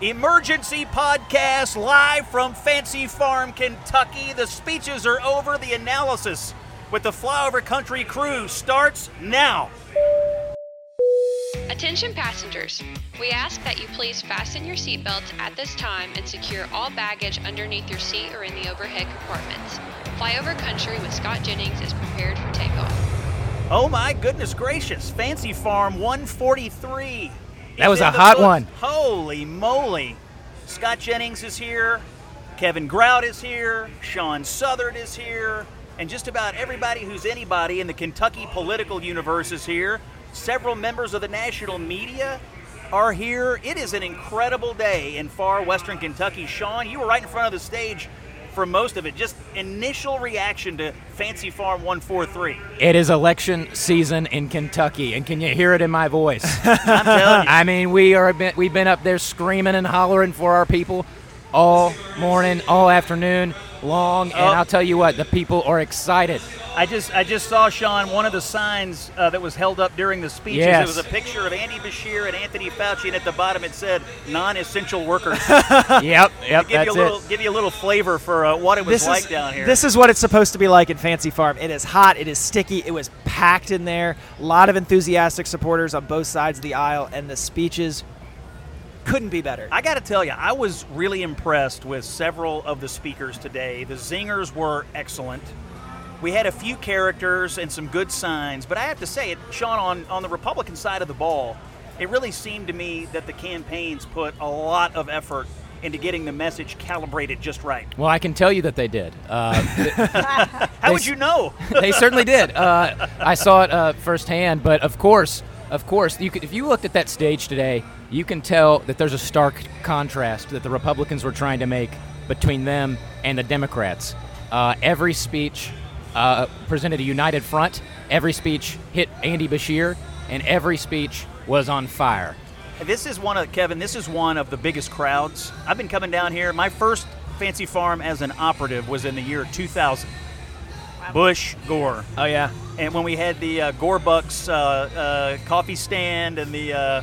Emergency podcast live from Fancy Farm, Kentucky. The speeches are over. The analysis with the Flyover Country crew starts now. Attention passengers, we ask that you please fasten your seatbelts at this time and secure all baggage underneath your seat or in the overhead compartments. Flyover Country with Scott Jennings is prepared for takeoff. Oh my goodness gracious, Fancy Farm 143. That was a hot books. one. Holy moly. Scott Jennings is here, Kevin Grout is here, Sean Southard is here, and just about everybody who's anybody in the Kentucky political universe is here. Several members of the national media are here. It is an incredible day in far western Kentucky. Sean, you were right in front of the stage for most of it. Just initial reaction to Fancy Farm 143. It is election season in Kentucky, and can you hear it in my voice? I'm telling you. I mean, we are been, we've been up there screaming and hollering for our people all morning, all afternoon long, and Oh. I'll tell you what, the people are excited. I just I just saw Sean one of the signs uh, that was held up during the speeches. Yes. It was a picture of Andy Beshear and Anthony Fauci, and at the bottom it said "non-essential workers." yep, yep, give you a little it. give you a little flavor for uh, what it was this like is, down here. This is what it's supposed to be like in Fancy Farm. It is hot. It is sticky. It was packed in there. A lot of enthusiastic supporters on both sides of the aisle, and the speeches couldn't be better. I got to tell you, I was really impressed with several of the speakers today. The zingers were excellent. We had a few characters and some good signs, but I have to say it, Sean, on, on the Republican side of the ball, it really seemed to me that the campaigns put a lot of effort into getting the message calibrated just right. Well, I can tell you that they did. Uh, How would you know? they certainly did. Uh, I saw it uh, firsthand, but of course, of course, you could, if you looked at that stage today, you can tell that there's a stark contrast that the Republicans were trying to make between them and the Democrats. Uh, every speech uh, presented a united front. Every speech hit Andy Beshear, and every speech was on fire. This is one of Kevin. This is one of the biggest crowds. I've been coming down here. My first fancy farm as an operative was in the year 2000. Bush Gore, oh yeah. and when we had the uh, Gore Bucks uh, uh, coffee stand and the uh,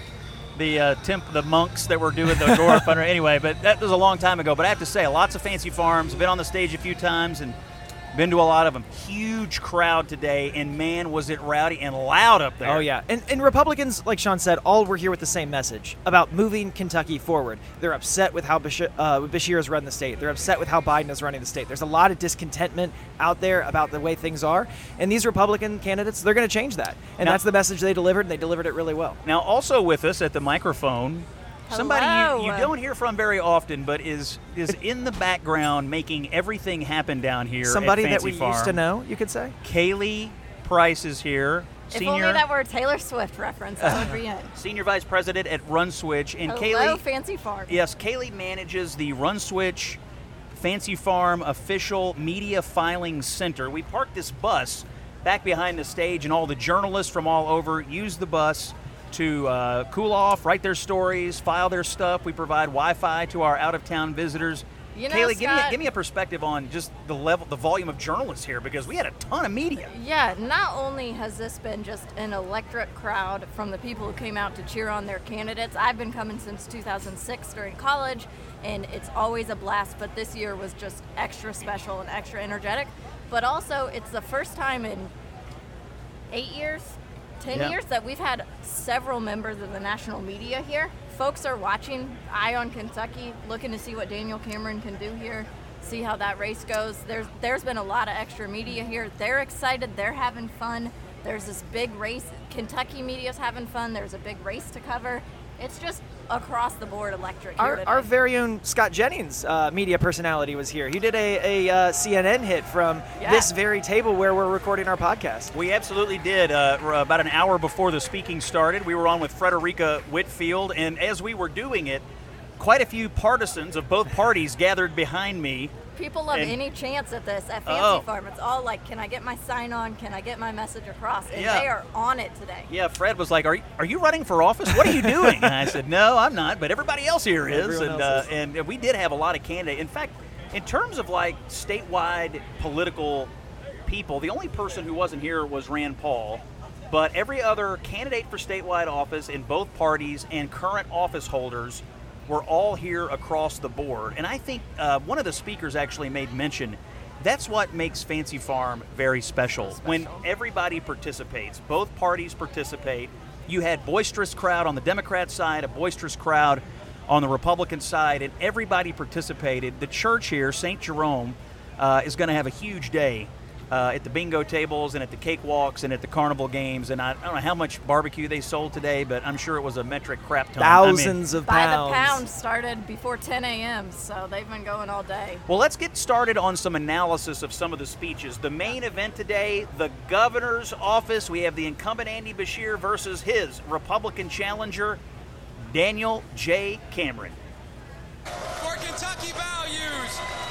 the uh, temp, the monks that were doing the Gore fundraiser. Anyway, but that was a long time ago. But I have to say, lots of fancy farms. Been on the stage a few times and been to a lot of them. Huge crowd today, and man, was it rowdy and loud up there. Oh yeah, and, and Republicans, like Sean said, all were here with the same message about moving Kentucky forward. They're upset with how Beshear, uh, Beshear has run the state. They're upset with how Biden is running the state. There's a lot of discontentment out there about the way things are, and these Republican candidates, they're going to change that, and Now- that's the message they delivered, and they delivered it really well. Now, also with us at the microphone, somebody you, you don't hear from very often, but is is in the background making everything happen down here. at Somebody that we Farm. used to know, you could say. Kaylee Price is here, Senior, If senior only that were a Taylor Swift reference, that would be it. senior vice president at Run Switch, and Hello, Kaylee. Fancy Farm. Yes, Kaylee manages the Run Switch Fancy Farm official media filing center. We parked this bus back behind the stage, and all the journalists from all over use the bus to uh, cool off, write their stories, file their stuff. We provide Wi-Fi to our out-of-town visitors. You know, Kaylee, give me a, give me a perspective on just the level, the volume of journalists here, because we had a ton of media. Yeah, not only has this been just an electric crowd from the people who came out to cheer on their candidates, I've been coming since 2006 during college, and it's always a blast, but this year was just extra special and extra energetic. But also, it's the first time in eight years, 10 Yeah. years that we've had several members of the national media here. Folks are watching Eye on Kentucky, looking to see what Daniel Cameron can do here, see how that race goes. There's there's been a lot of extra media here. They're excited, they're having fun. There's this big race. Kentucky media's having fun. There's a big race to cover. It's just across the board electric here Our, our very own Scott Jennings, uh, media personality, was here. He did a, a uh, CNN hit from Yeah. this very table where we're recording our podcast. We absolutely did. Uh, about an hour before the speaking started, we were on with Frederica Whitfield, and as we were doing it, quite a few partisans of both parties gathered behind me. People love And- any chance at this at Fancy Oh. Farm. It's all like, can I get my sign on? Can I get my message across? And Yeah. they are on it today. Yeah, Fred was like, "Are you, are you running for office? What are you doing?" and I said, "No, I'm not, but everybody else here is." Everyone and else uh, and we did have a lot of candidates. In fact, in terms of like statewide political people, the only person who wasn't here was Rand Paul. But every other candidate for statewide office in both parties and current office holders were all here across the board. And I think uh, one of the speakers actually made mention that's what makes Fancy Farm very special. When everybody participates, both parties participate. You had boisterous crowd on the Democrat side, a boisterous crowd on the Republican side, and everybody participated. The church here, St. Jerome, uh, is going to have a huge day uh, at the bingo tables and at the cakewalks and at the carnival games. And I, I, don't know how much barbecue they sold today, but I'm sure it was a metric crap ton. Thousands I mean, of By pounds. the pound started before 10 a.m., so they've been going all day. Well, let's get started on some analysis of some of the speeches. The main event today, the governor's office. We have the incumbent Andy Beshear versus his Republican challenger, Daniel J. Cameron. For Kentucky values,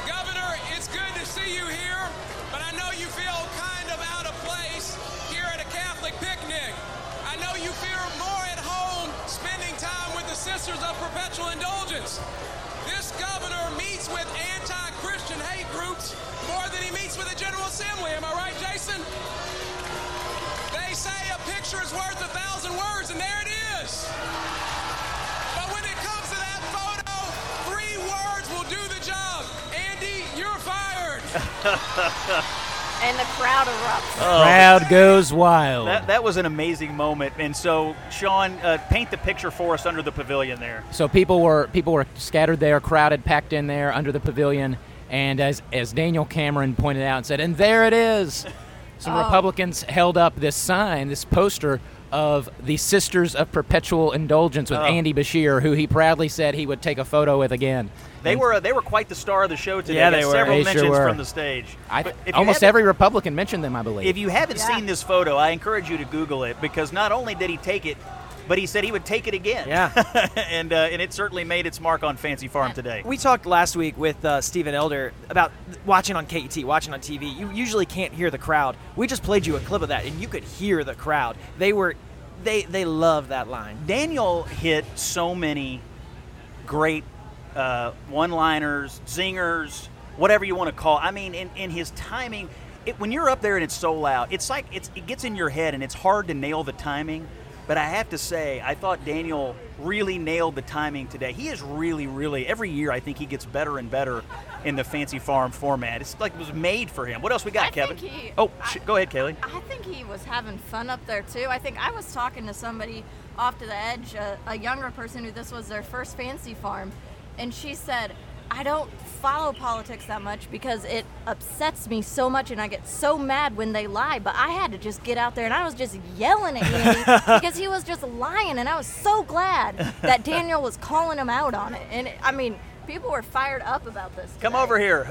picture is worth a thousand words, and there it is. But when it comes to that photo, three words will do the job. Andy, you're fired. And the crowd erupts. Crowd goes wild. That, that was an amazing moment. And so, Sean, uh, paint the picture for us under the pavilion there. So people were people were scattered there, crowded, packed in there under the pavilion, and as as Daniel Cameron pointed out and said, and there it is. Some Oh. Republicans held up this sign, this poster of the Sisters of Perpetual Indulgence with Oh. Andy Beshear, who he proudly said he would take a photo with again. They And were uh, they were quite the star of the show today. Yeah, they were. Several They sure mentions were. from the stage. I, But if you almost every Republican mentioned them, I believe. If you haven't Yeah. seen this photo, I encourage you to Google it because not only did he take it, but he said he would take it again. Yeah. and uh, and it certainly made its mark on Fancy Farm today. We talked last week with uh, Stephen Elder about watching on KET, watching on TV. You usually can't hear the crowd. We just played you a clip of that, and you could hear the crowd. They were, they they love that line. Daniel hit so many great uh, one-liners, zingers, whatever you want to call. I mean, in, in his timing, it, when you're up there and it's so loud, it's like it's, it gets in your head and it's hard to nail the timing. But I have to say, I thought Daniel really nailed the timing today. He is really, really every year. I think he gets better and better in the Fancy Farm format. It's like it was made for him. What else we got, I Kevin? he- oh, I- sh- go ahead, Kaylee. I think he was having fun up there too. I think I was talking to somebody off to the edge, a, a younger person who this was their first fancy farm, and she said, I don't follow politics that much because it upsets me so much and I get so mad when they lie. But I had to just get out there and I was just yelling at Andy because he was just lying. And I was so glad that Daniel was calling him out on it. And I mean, people were fired up about this. Come over here.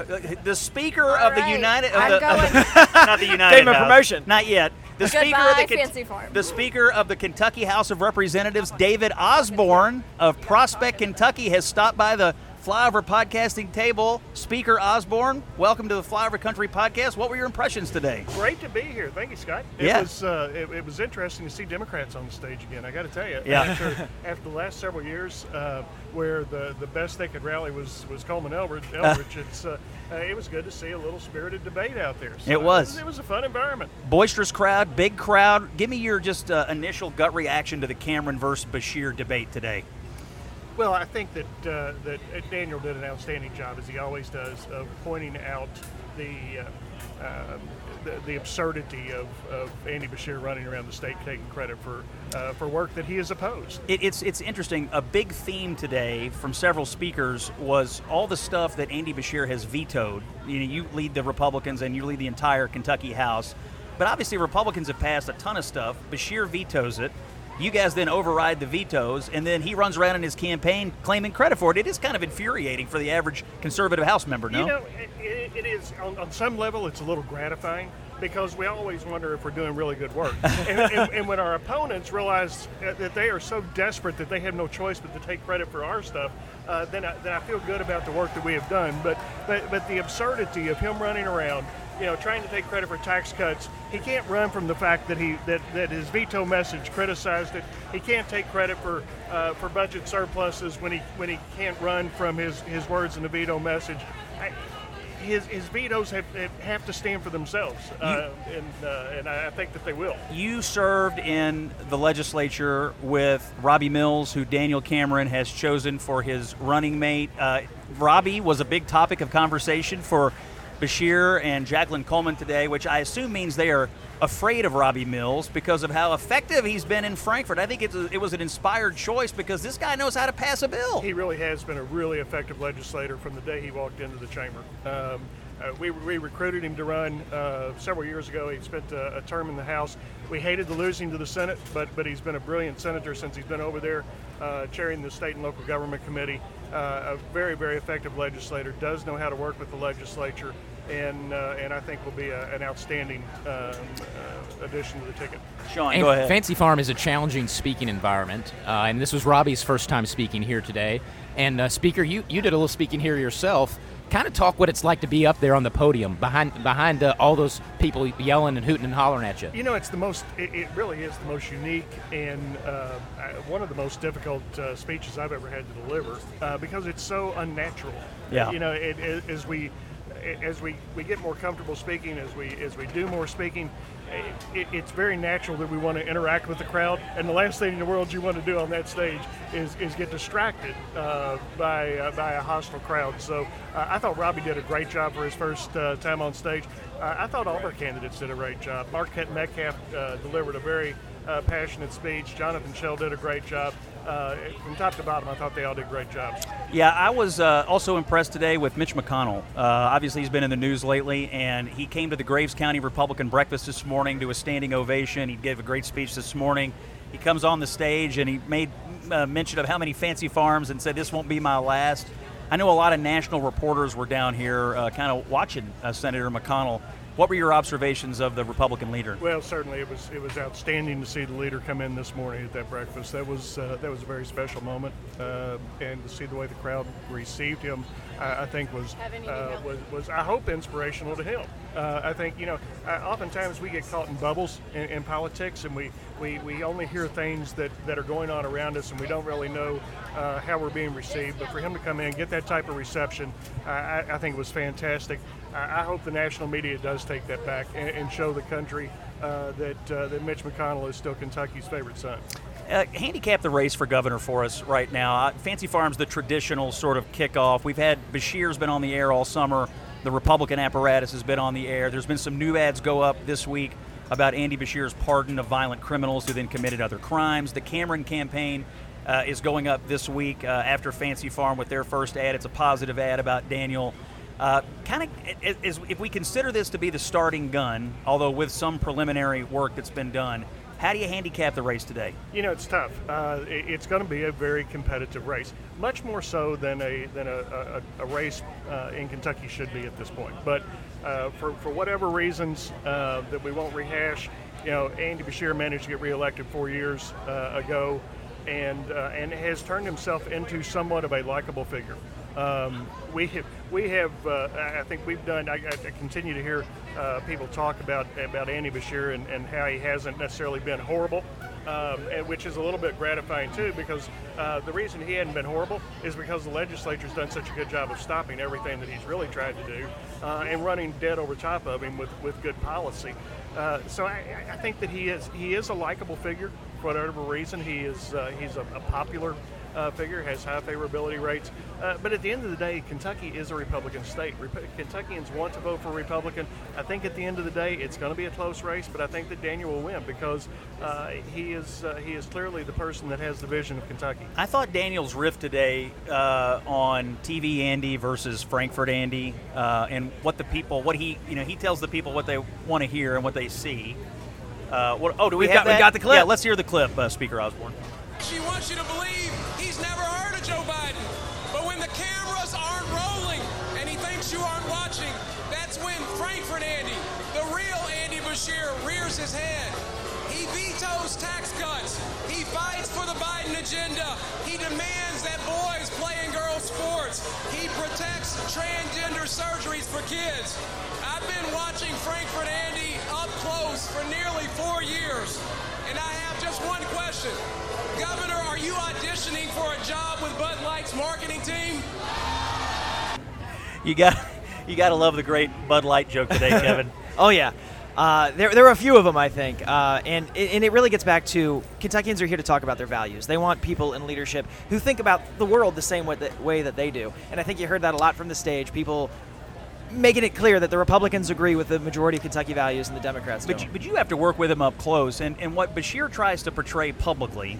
The Speaker All of the. United. Of I'm the, going- of the- not the United. Gave him a promotion. Not yet. The Speaker of the Goodbye, Ken- Fancy Farm. the Speaker of the Kentucky House of Representatives, David Osborne of Prospect, Kentucky, has stopped by the Flyover podcasting table. Speaker Osborne, welcome to the Flyover Country podcast. What were your impressions today? Great to be here. Thank you, Scott. It Yeah. was uh, it, it was interesting to see Democrats on the stage again. I got to tell you, Yeah. after, after the last several years, uh, where the, the best they could rally was was Colmon Elridge, Elridge it's uh, uh, it was good to see a little spirited debate out there. So It was. It was a fun environment. Boisterous crowd, big crowd. Give me your just uh, initial gut reaction to the Cameron versus Beshear debate today. Well, I think that uh, that Daniel did an outstanding job, as he always does, of pointing out the uh, uh, the, the absurdity of, of Andy Beshear running around the state taking credit for uh, for work that he has opposed. It, it's it's interesting. A big theme today from several speakers was all the stuff that Andy Beshear has vetoed. You know, you lead the Republicans and you lead the entire Kentucky House, but obviously Republicans have passed a ton of stuff. Beshear vetoes it. You guys then override the vetoes, and then he runs around in his campaign claiming credit for it. It is kind of infuriating for the average conservative House member, no? You know, it, it is on, on some level it's a little gratifying because we always wonder if we're doing really good work. and, and, and when our opponents realize that they are so desperate that they have no choice but to take credit for our stuff, uh, then, I, then I feel good about the work that we have done. But, but but the absurdity of him running around, you know, trying to take credit for tax cuts, he can't run from the fact that he that, that his veto message criticized it. He can't take credit for uh, for budget surpluses when he when he can't run from his his words in the veto message. I, his, his vetoes have, have to stand for themselves, uh, and uh, and I think that they will. You served in the legislature with Robbie Mills, who Daniel Cameron has chosen for his running mate. Uh, Robbie was a big topic of conversation for Beshear and Jacqueline Coleman today, which I assume means they are afraid of Robbie Mills because of how effective he's been in Frankfort. I think a, it was an inspired choice because this guy knows how to pass a bill. He really has been a really effective legislator from the day he walked into the chamber. Um, uh, we, we, recruited him to run uh, several years ago. He spent a, a, term in the House. We hated the losing to the Senate, but but he's been a brilliant senator since he's been over there, uh, chairing the state and local government committee. Uh, a very very effective legislator. Does know how to work with the legislature and uh, and I think will be a, an outstanding um, uh, addition to the ticket. Sean, and go ahead. Fancy Farm is a challenging speaking environment, uh, and this was Robbie's first time speaking here today. And uh, Speaker, you you did a little speaking here yourself. Kind of talk what it's like to be up there on the podium behind behind uh, all those people yelling and hooting and hollering at you. You know, it's the most. It, it really is the most unique and uh, one of the most difficult speeches I've ever had to deliver because it's so unnatural. Yeah. You know, it, it, as we as we, we get more comfortable speaking, as we as we do more speaking, it, it's very natural that we want to interact with the crowd. And the last thing in the world you want to do on that stage is, is get distracted uh, by uh, by a hostile crowd. So uh, I thought Robbie did a great job for his first uh, time on stage. Uh, I thought all our candidates did a great job. Mark Metcalf uh, delivered a very passionate speech. Jonathan Shell did a great job uh, from top to bottom, I thought they all did great jobs. Yeah, I was uh, also impressed today with Mitch McConnell. Uh, obviously, he's been in the news lately, and he came to the Graves County Republican breakfast this morning to a standing ovation. He gave a great speech this morning. He comes on the stage and he made uh, mention of how many fancy farms and said, This won't be my last. I know a lot of national reporters were down here uh, kind of watching uh, Senator McConnell what were your observations of the Republican leader? Well, certainly it was it was outstanding to see the leader come in this morning at that breakfast. That was uh, that was a very special moment, uh, and to see the way the crowd received him, I, I think was, uh, was was I hope inspirational to him. Uh, I think you know, oftentimes we get caught in bubbles in, in politics, and we, we, we only hear things that, that are going on around us, and we don't really know uh, how we're being received. But for him to come in and get that type of reception, I, I think was fantastic. I, hope the national media does take that back and, and show the country uh, that uh, that Mitch McConnell is still Kentucky's favorite son. Uh, handicap the race for governor for us right now. Uh, Fancy Farms, the traditional sort of kickoff. We've had Beshear's been on the air all summer. The Republican apparatus has been on the air. There's been some new ads go up this week about Andy Beshear's pardon of violent criminals who then committed other crimes. The Cameron campaign uh, is going up this week uh, after Fancy Farm with their first ad. It's a positive ad about Daniel. Uh, kind of, if we consider this to be the starting gun, although with some preliminary work that's been done, how do you handicap the race today? You know, it's tough. Uh, it's going to be a very competitive race, much more so than a than a, a, a race uh, in Kentucky should be at this point. But uh, for for whatever reasons uh, that we won't rehash, you know, Andy Beshear managed to get reelected four years uh, ago, and and has turned himself into somewhat of a likable figure. Um, we have, we have uh, I think we've done. I, I continue to hear uh, people talk about about Andy Beshear and, and how he hasn't necessarily been horrible, um, which is a little bit gratifying too, because uh, the reason he hadn't been horrible is because the legislature's done such a good job of stopping everything that he's really tried to do uh, and running dead over top of him with, with good policy. Uh, so I, I, think that he is he is a likable figure for whatever reason. He is uh, he's a, a popular uh, figure, has high favorability rates. Uh, but at the end of the day, Kentucky is a Republican state. Rep- Kentuckians want to vote for Republican. I think at the end of the day, it's going to be a close race, but I think that Daniel will win because uh, he is uh, he is clearly the person that has the vision of Kentucky. I thought Daniel's riff today uh, on TV Andy versus Frankfort Andy, uh, and what the people, what he you know he tells the people what they want to hear and what they see. What, oh, do we We've have got, that? We got the clip. Yeah, let's hear the clip, Speaker Osborne. She wants you to believe Biden. But when the cameras aren't rolling and he thinks you aren't watching, that's when Frankfort Andy, the real Andy Beshear, rears his head. He vetoes tax cuts. He fights for the Biden agenda. He demands that boys play in girls' sports. He protects transgender surgeries for kids. I've been watching Frankfort Andy up close for nearly four years. And I have just one question. Governor, are you auditioning for a job with Bud Light's marketing team? You got You got to love the great Bud Light joke today, Kevin. Oh yeah. Uh, there, there were a few of them, I think, uh, and and it really gets back to Kentuckians are here to talk about their values. They want people in leadership who think about the world the same way that, way that they do, and I think you heard that a lot from the stage. People making it clear that the Republicans agree with the majority of Kentucky values and the Democrats But don't. you, but you have to work with them up close. And, and what Beshear tries to portray publicly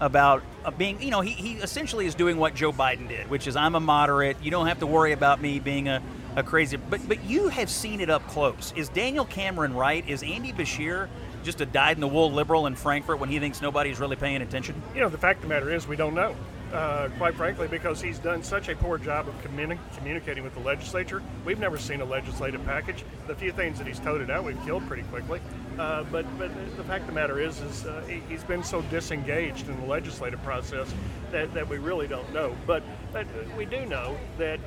about uh, being, you know, he, he essentially is doing what Joe Biden did, which is I'm a moderate. You don't have to worry about me being a, a crazy. But, but you have seen it up close. Is Daniel Cameron right? Is Andy Beshear just a dyed in the wool liberal in Frankfort when he thinks nobody's really paying attention? You know, the fact of the matter is, we don't know. Uh, quite frankly, because he's done such a poor job of communi- communicating with the legislature. We've never seen a legislative package. The few things that he's toted out, we've killed pretty quickly. Uh, but but the fact of the matter is, is uh, he- he's been so disengaged in the legislative process that, that we really don't know. But, but we do know that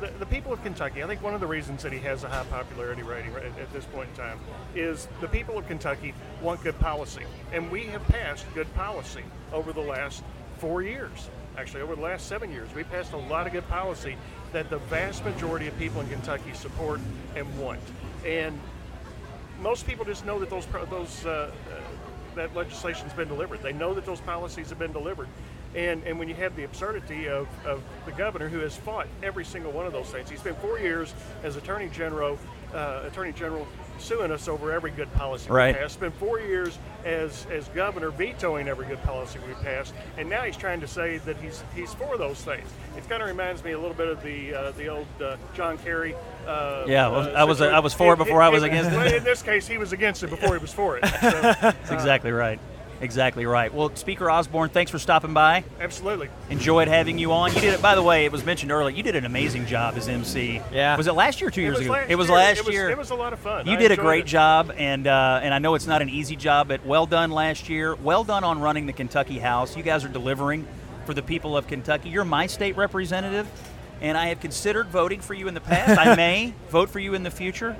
the, the people of Kentucky, I think one of the reasons that he has a high popularity rating right at, at this point in time is the people of Kentucky want good policy. And we have passed good policy over the last four years. Actually, over the last seven years, we passed a lot of good policy that the vast majority of people in Kentucky support and want. And most people just know that those those uh, uh, that legislation's been delivered. They know that those policies have been delivered. And, and when you have the absurdity of, of the governor who has fought every single one of those things, he spent four years as attorney general, uh, attorney general, suing us over every good policy Right. we passed. Spent four years as as governor vetoing every good policy we passed, and now he's trying to say that he's he's for those things. It kind of reminds me a little bit of the uh, the old uh, John Kerry. Uh, Yeah, I was- uh, I was-. I was for it before I was against it. In this case, he was against it before he was for it. So, That's exactly right. Exactly right. Well, Speaker Osborne, thanks for stopping by. absolutely. Enjoyed having you on. You did it. By the way, it was mentioned earlier. You did an amazing job as MC. Yeah. Was it last year or two years it was ago? it was year. last it was, year. It was a lot of fun. you I did a great it. job, and uh, and I know it's not an easy job, but well done last year. Well done on running the Kentucky House. You guys are delivering for the people of Kentucky. You're my state representative, and I have considered voting for you in the past. I may vote for you in the future.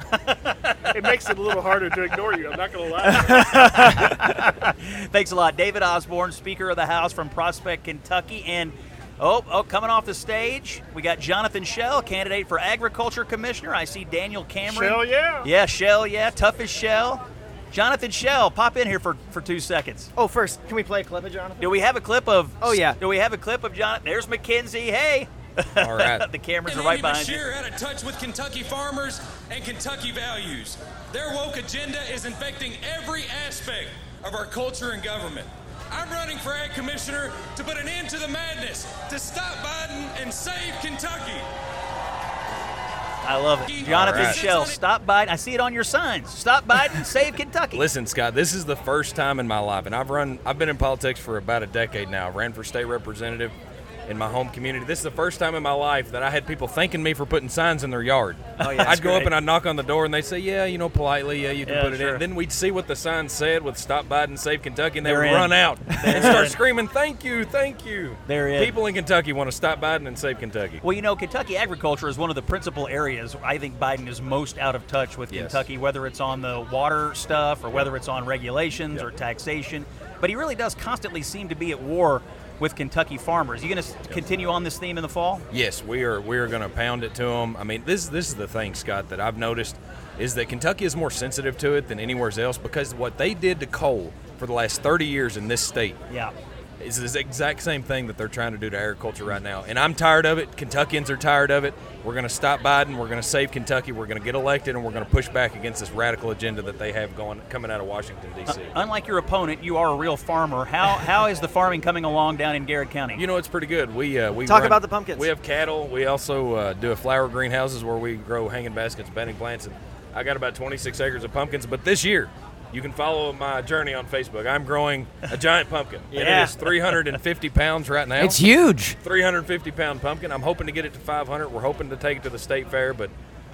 It makes it a little harder to ignore you. I'm not going to lie. Thanks a lot, David Osborne, Speaker of the House from Prospect, Kentucky, and oh, oh, coming off the stage, we got Jonathan Shell, candidate for Agriculture Commissioner. I see Daniel Cameron. Shell, yeah. Yeah, Shell, yeah, toughest Shell. Jonathan Shell, pop in here for, for two seconds. oh, first, can we play a clip of Jonathan? Do we have a clip of? Oh, yeah. Do we have a clip of Jonathan? There's McKenzie. Hey. All right. the cameras And are right Andy behind you. Bashir had a touch with Kentucky farmers and Kentucky values. Their woke agenda is infecting every aspect of our culture and government. I'm running for Ag Commissioner to put an end to the madness, to stop Biden and save Kentucky. I love it. Jonathan right. Shell, stop Biden. I see it on your signs. Stop Biden, save Kentucky. Listen, Scott, this is the first time in my life, and I've run. I've been in politics for about a decade now. I ran for state representative in my home community. This is the first time in my life that I had people thanking me for putting signs in their yard. Oh, yeah, I'd go up and I'd knock on the door, and they say, "Yeah, you know, politely, yeah, you can Yeah, put it sure. in." Then we'd see what the sign said with "Stop Biden, Save Kentucky," and they They're would in. run out They're and start in. screaming, "Thank you, thank you!" They're in. People in Kentucky want to stop Biden and save Kentucky. Well, you know, Kentucky agriculture is one of the principal areas I think Biden is most out of touch with Yes. Kentucky, whether it's on the water stuff or whether it's on regulations or taxation. But he really does constantly seem to be at war with Kentucky farmers. You going to continue on this theme in the fall? Yes, we are. We are going to pound it to them. I mean, this this is the thing, Scott, that I've noticed is that Kentucky is more sensitive to it than anywhere else because what they did to coal for the last 30 years in this state Yeah. Is the exact same thing that they're trying to do to agriculture right now. And I'm tired of it. Kentuckians are tired of it. We're going to stop Biden. We're going to save Kentucky. We're going to get elected, and we're going to push back against this radical agenda that they have going coming out of Washington D.C. Unlike your opponent, you are a real farmer. How how is the farming coming along down in Garrard County? You know, it's pretty good. We uh, we Talk run- about the pumpkins. We have cattle. We also uh, do a flower greenhouses where we grow hanging baskets, bedding plants, and I got about 26 acres of pumpkins. But this year, you can follow my journey on Facebook. I'm growing a giant pumpkin. And Yeah. it is 350 pounds right now. It's huge. 350 pound pumpkin. I'm hoping to get it to 500. We're hoping to take it to the state fair, but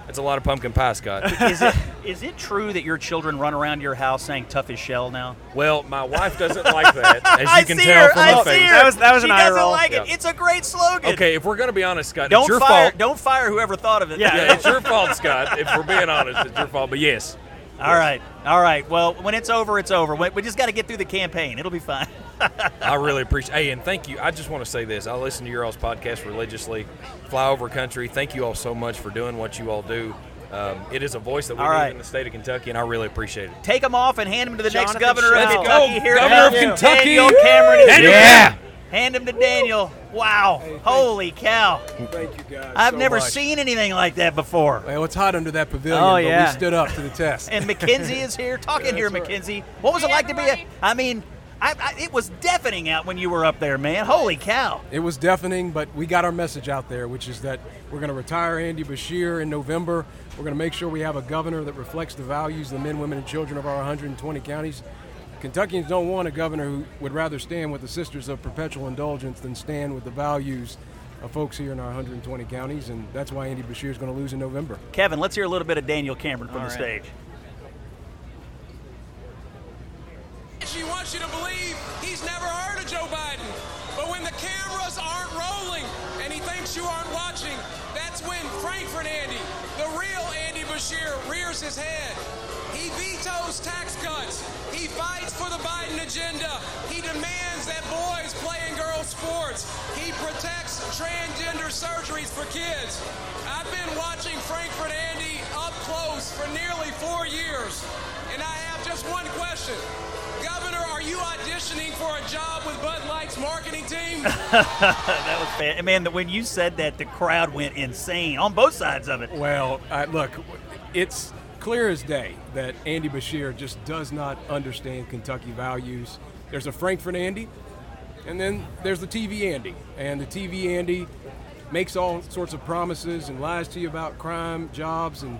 it's a lot of pumpkin pie, Scott. is it is it true that your children run around your house saying "tough as shell" now? well, my wife doesn't like that, as you I can see tell her, from I my see face. her. That was- that was she an eye doesn't roll. like it. Yeah. It's a great slogan. Okay, if we're going to be honest, Scott, Don't it's your fire. fault. Don't fire whoever thought of it. Yeah, it's your fault, Scott. If we're being honest, it's your fault. But yes, All right. All right. Well, when it's over, it's over. We we just got to get through the campaign. It'll be fine. I really appreciate. Hey, and thank you. I just want to say this. I listen to your all's podcast religiously. Flyover Country. Thank you all so much for doing what you all do. Um, it is a voice that we All need in the state of Kentucky, and I really appreciate it. Take them off and hand them to the next Jonathan governor of Kentucky Let's go, here. Governor of Kentucky. Daniel Cameron is Daniel here. Cameron. Hand him to Daniel. Wow. Holy cow. Thank you guys. I've so never much. seen anything like that before. Well, it's hot under that pavilion, Oh, but yeah. we stood up to the test. And McKenzie is here. Talk in here, That's right. Mackenzie. What was it Hey, like to be a. everybody. I mean, I, I, it was deafening out when you were up there, man. Holy cow. It was deafening, but we got our message out there, which is that we're going to retire Andy Beshear in November. We're going to make sure we have a governor that reflects the values of the men, women, and children of our 120 counties. Kentuckians don't want a governor who would rather stand with the Sisters of Perpetual Indulgence than stand with the values of folks here in our 120 counties, and that's why Andy Beshear is going to lose in November. Kevin, let's hear a little bit of Daniel Cameron from All the right. stage. She wants you to believe he's never heard of Joe Biden. But when the cameras aren't rolling and he thinks you aren't watching, Beshear, rears his head. He vetoes tax cuts. He fights for the Biden agenda. He demands that boys play in girls' sports. He protects transgender surgeries for kids. I've been watching Frankfort Andy up close for nearly four years. And I have just one question. Governor, are you auditioning for a job with Bud Light's marketing team? That was fan- man. When you said that, the crowd went insane on both sides of it. Well, I, look, it's clear as day that Andy Beshear just does not understand Kentucky values. There's a Frankfort Andy, and then there's the TV Andy. And the TV Andy makes all sorts of promises and lies to you about crime, jobs, and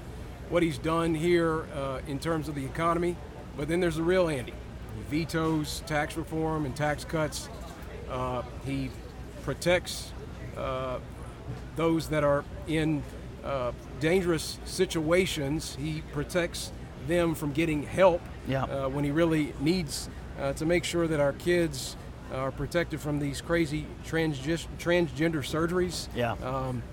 what he's done here uh, in terms of the economy. But then there's the real Andy. He vetoes tax reform and tax cuts. Uh, he protects uh, those that are in uh, dangerous situations. He protects them from getting help Yeah. uh, when he really needs uh, to make sure that our kids are protected from these crazy transge- transgender surgeries. Yeah. Um,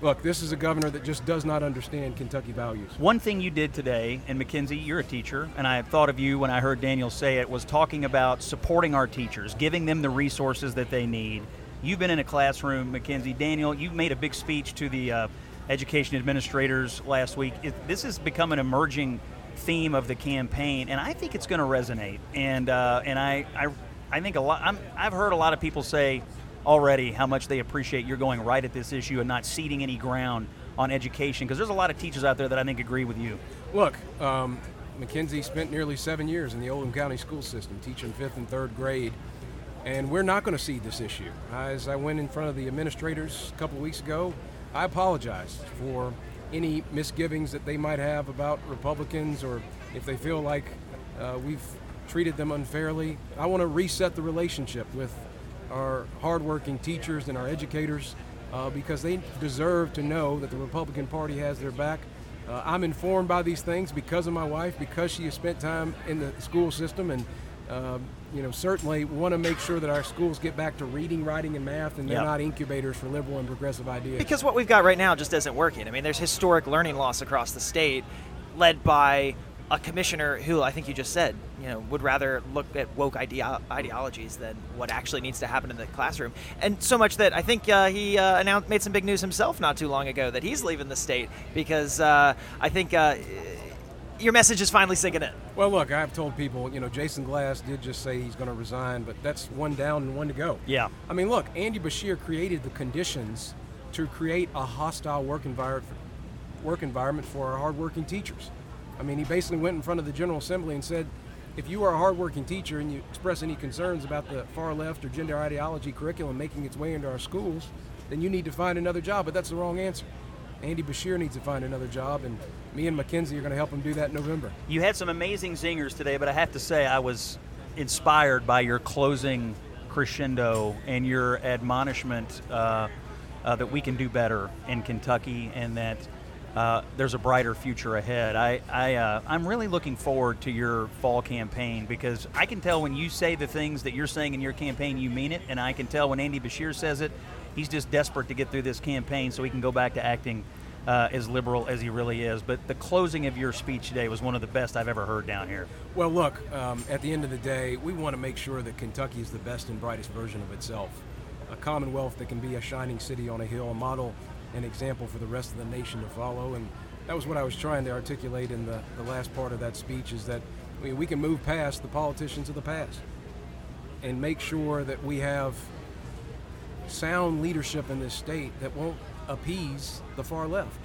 look, this is a governor that just does not understand Kentucky values. One thing you did today, and Mackenzie, you're a teacher, and I thought of you when I heard Daniel say it, was talking about supporting our teachers, giving them the resources that they need. You've been in a classroom, Mackenzie. Daniel, you've made a big speech to the uh, education administrators last week. It, this has become an emerging theme of the campaign, and I think it's going to resonate. And uh, and I, I I think a lot. I'm, I've heard a lot of people say already how much they appreciate you're going right at this issue and not ceding any ground on education because there's a lot of teachers out there that I think agree with you. Look, um, Mackenzie spent nearly seven years in the Oldham County school system teaching fifth and third grade, and we're not going to cede this issue. As I went in front of the administrators a couple weeks ago, I apologize for any misgivings that they might have about Republicans or if they feel like uh, we've treated them unfairly. I want to reset the relationship with our hardworking teachers and our educators uh, because they deserve to know that the Republican Party has their back. Uh, I'm informed by these things because of my wife, because she has spent time in the school system, and um, you know certainly want to make sure that our schools get back to reading, writing, and math, and they're Yeah. not incubators for liberal and progressive ideas. Because what we've got right now just isn't working. I mean, there's historic learning loss across the state, led by a commissioner who I think you just said, you know, would rather look at woke ideologies than what actually needs to happen in the classroom. And so much that I think uh, he uh, announced, made some big news himself not too long ago that he's leaving the state because uh, I think uh, your message is finally sinking in. Well, look, I've told people, you know, Jason Glass did just say he's going to resign, but that's one down and one to go. Yeah. I mean, look, Andy Beshear created the conditions to create a hostile work environment, work environment for our hardworking teachers. I mean, he basically went in front of the General Assembly and said, if you are a hardworking teacher and you express any concerns about the far left or gender ideology curriculum making its way into our schools, then you need to find another job. But that's the wrong answer. Andy Beshear needs to find another job, and me and Mackenzie are going to help him do that in November. You had some amazing zingers today, but I have to say I was inspired by your closing crescendo and your admonishment uh, uh, that we can do better in Kentucky and that uh, there's a brighter future ahead. I, I, uh, I'm really looking forward to your fall campaign because I can tell when you say the things that you're saying in your campaign, you mean it, and I can tell when Andy Beshear says it, he's just desperate to get through this campaign so he can go back to acting uh, as liberal as he really is. But the closing of your speech today was one of the best I've ever heard down here. Well, look, um, at the end of the day, we want to make sure that Kentucky is the best and brightest version of itself. A commonwealth that can be a shining city on a hill, a model and example for the rest of the nation to follow. And that was what I was trying to articulate in the, the last part of that speech is that we, we can move past the politicians of the past and make sure that we have sound leadership in this state that won't appease the far left.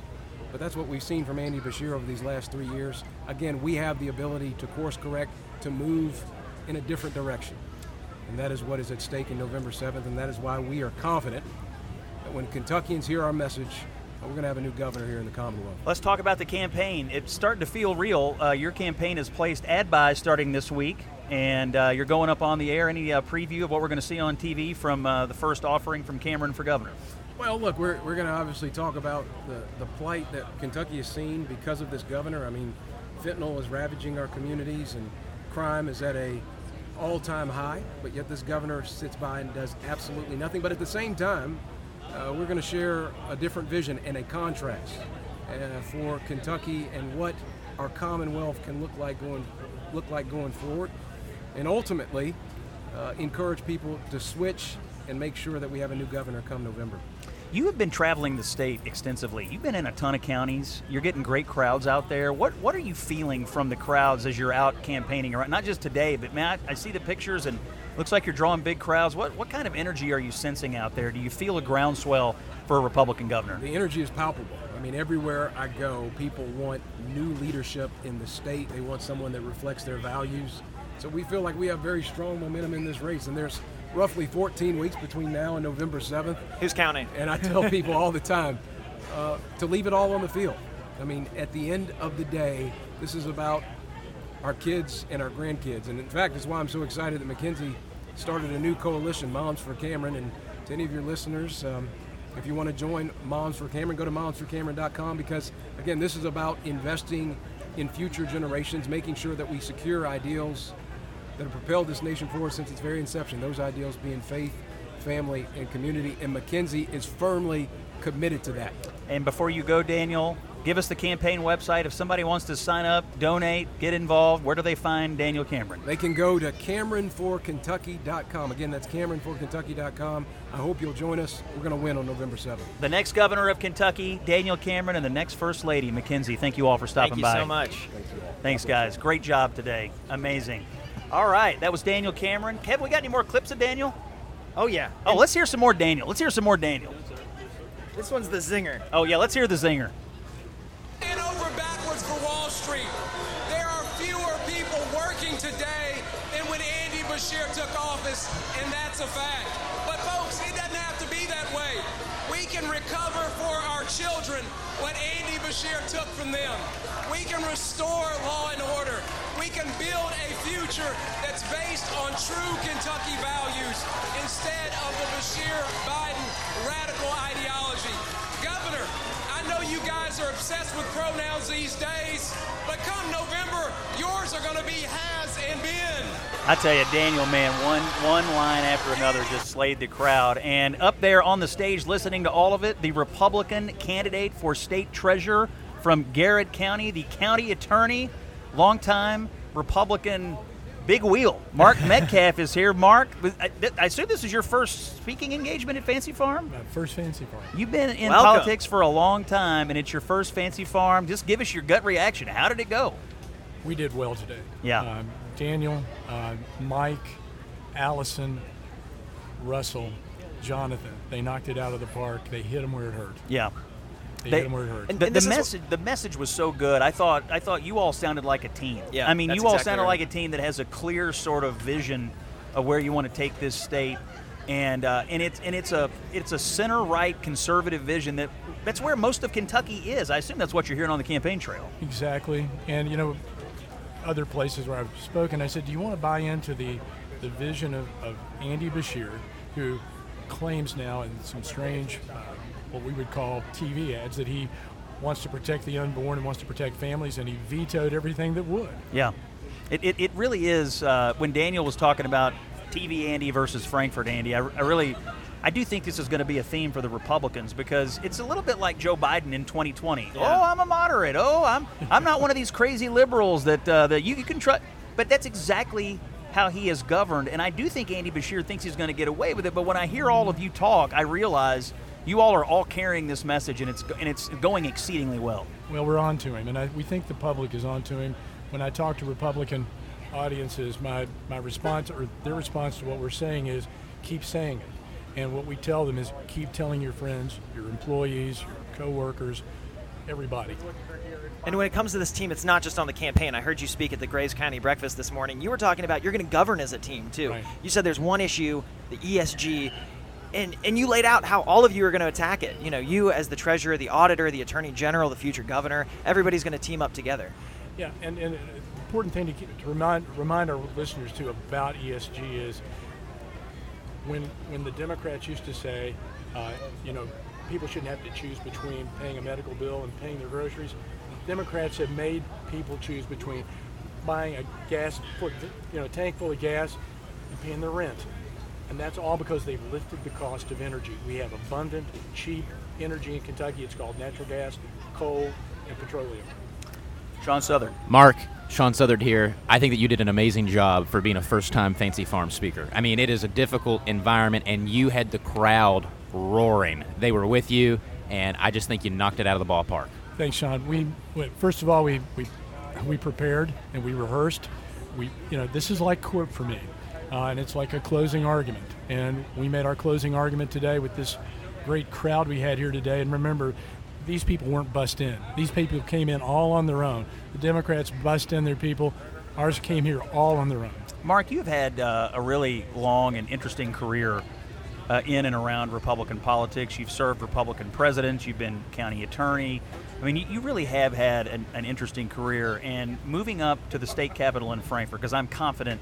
But that's what we've seen from Andy Beshear over these last three years. Again, we have the ability to course correct, to move in a different direction. And that is what is at stake in November 7th, and that is why we are confident that when Kentuckians hear our message, we're going to have a new governor here in the Commonwealth. Let's talk about the campaign. It's starting to feel real. Uh, your campaign has placed ad buys starting this week, and uh, you're going up on the air. Any uh, preview of what we're going to see on TV from uh, the first offering from Cameron for governor? Well, look, we're, we're going to obviously talk about the, the plight that Kentucky has seen because of this governor. I mean, fentanyl is ravaging our communities, and crime is at a all-time high. But yet this governor sits by and does absolutely nothing. But at the same time, uh, we're going to share a different vision and a contrast uh, for Kentucky and what our Commonwealth can look like going look like going forward, and ultimately uh, encourage people to switch and make sure that we have a new governor come November. You have been traveling the state extensively. You've been in a ton of counties. You're getting great crowds out there. What what are you feeling from the crowds as you're out campaigning around? Not just today, but man, I, I see the pictures and looks like you're drawing big crowds. What what kind of energy are you sensing out there? Do you feel a groundswell for a Republican governor? The energy is palpable. I mean, everywhere I go, people want new leadership in the state. They want someone that reflects their values. So we feel like we have very strong momentum in this race, and there's roughly 14 weeks between now and November 7th. Who's counting? And I tell people all the time uh, to leave it all on the field. I mean, at the end of the day, this is about our kids and our grandkids. And in fact, that's why I'm so excited that McKenzie started a new coalition, Moms for Cameron. And to any of your listeners, um, if you want to join Moms for Cameron, go to momsforcameron.com because, again, this is about investing in future generations, making sure that we secure ideals that have propelled this nation forward since its very inception. Those ideals being faith, family, and community. And McKenzie is firmly committed to that. And before you go, Daniel, give us the campaign website. If somebody wants to sign up, donate, get involved, where do they find Daniel Cameron? They can go to CameronForKentucky.com. Again, that's CameronForKentucky.com. I hope you'll join us. We're going to win on November 7th. The next governor of Kentucky, Daniel Cameron, and the next First Lady, McKenzie. Thank you all for stopping by. Thank you by. so much. Thanks, guys. Great job today. Amazing. All right, that was Daniel Cameron. Kev, we got any more clips of Daniel? Oh yeah. Oh, let's hear some more Daniel. Let's hear some more Daniel. This one's the zinger. Oh, yeah, let's hear the zinger. And over backwards for Wall Street. There are fewer people working today than when Andy Beshear took office, and that's a fact. But folks, it doesn't have to be that way. We can recover for our children what Andy Beshear took from them. We can restore law and order. We can build a future that's based on true Kentucky values instead of the Beshear Biden radical ideology. Governor, I know you guys are obsessed with pronouns these days, but come November, yours are going to be has and been. I tell you, Daniel, man, one one line after another just slayed the crowd. And up there on the stage, listening to all of it, the Republican candidate for state treasurer from Garrard County, the county attorney, longtime Republican big wheel, Mark Metcalf is here. Mark, I, I assume this is your first speaking engagement at Fancy Farm. My first fancy farm. You've been in Welcome. politics for a long time, and it's your first Fancy Farm. Just give us your gut reaction. How did it go? We did well today. Yeah. Um, Daniel, uh, Mike, Allison, Russell, Jonathan. They knocked it out of the park. They hit them where it hurt. Yeah. They, They- hit them where it hurt. and- The, this the is message the message was so good. I thought I thought you all sounded like a team. Yeah, I mean, that's you all exactly sounded right. like a team that has a clear sort of vision of where you want to take this state, and uh, and it's and it's a it's a center right conservative vision that that's where most of Kentucky is. I assume that's what you're hearing on the campaign trail. Exactly. And you know, other places where I've spoken, I said, do you want to buy into the the vision of, of Andy Beshear, who claims now in some strange, uh, what we would call TV ads, that he wants to protect the unborn and wants to protect families, and he vetoed everything that would. Yeah, it, it, it really is. Uh, when Daniel was talking about TV Andy versus Frankfort Andy, I, I really, I do think this is going to be a theme for the Republicans because it's a little bit like Joe Biden in 2020. Yeah. Oh, I'm a moderate. Oh, I'm I'm not one of these crazy liberals that uh, that you, you can trust. But that's exactly how he is governed, and I do think Andy Beshear thinks he's going to get away with it. But when I hear all of you talk, I realize you all are all carrying this message, and it's and it's going exceedingly well. Well, we're on to him, and I, we think the public is on to him. When I talk to Republican audiences, my, my response or their response to what we're saying is keep saying it. And what we tell them is keep telling your friends, your employees, your coworkers, everybody. And when it comes to this team, it's not just on the campaign. I heard you speak at the Graves County breakfast this morning. You were talking about you're going to govern as a team too. Right. You said there's one issue, the ESG, and and you laid out how all of you are going to attack it. You know, you as the treasurer, the auditor, the attorney general, the future governor, everybody's going to team up together. Yeah, and, and an important thing to, to remind remind our listeners too about ESG is when when the Democrats used to say, uh, you know, people shouldn't have to choose between paying a medical bill and paying their groceries. Democrats have made people choose between buying a gas, you know, tank full of gas and paying their rent, and that's all because they've lifted the cost of energy. We have abundant, cheap energy in Kentucky. It's called natural gas, coal, and petroleum. Sean Southard. Mark, Sean Southard here. I think that you did an amazing job for being a first time Fancy Farm speaker. I mean, it is a difficult environment, and you had the crowd roaring. They were with you, and I just think you knocked it out of the ballpark. Thanks, Sean. We we- first of all we we we prepared and we rehearsed. We you know this is like court for me, uh, and it's like a closing argument. And we made our closing argument today with this great crowd we had here today. And remember, these people weren't bussed in. These people came in all on their own. The Democrats bussed in their people. Ours came here all on their own. Mark, you've had uh, a really long and interesting career uh, in and around Republican politics. You've served Republican presidents, you've been county attorney. I mean, you, really have had an, an interesting career. And moving up to the state capitol in Frankfort, because I'm confident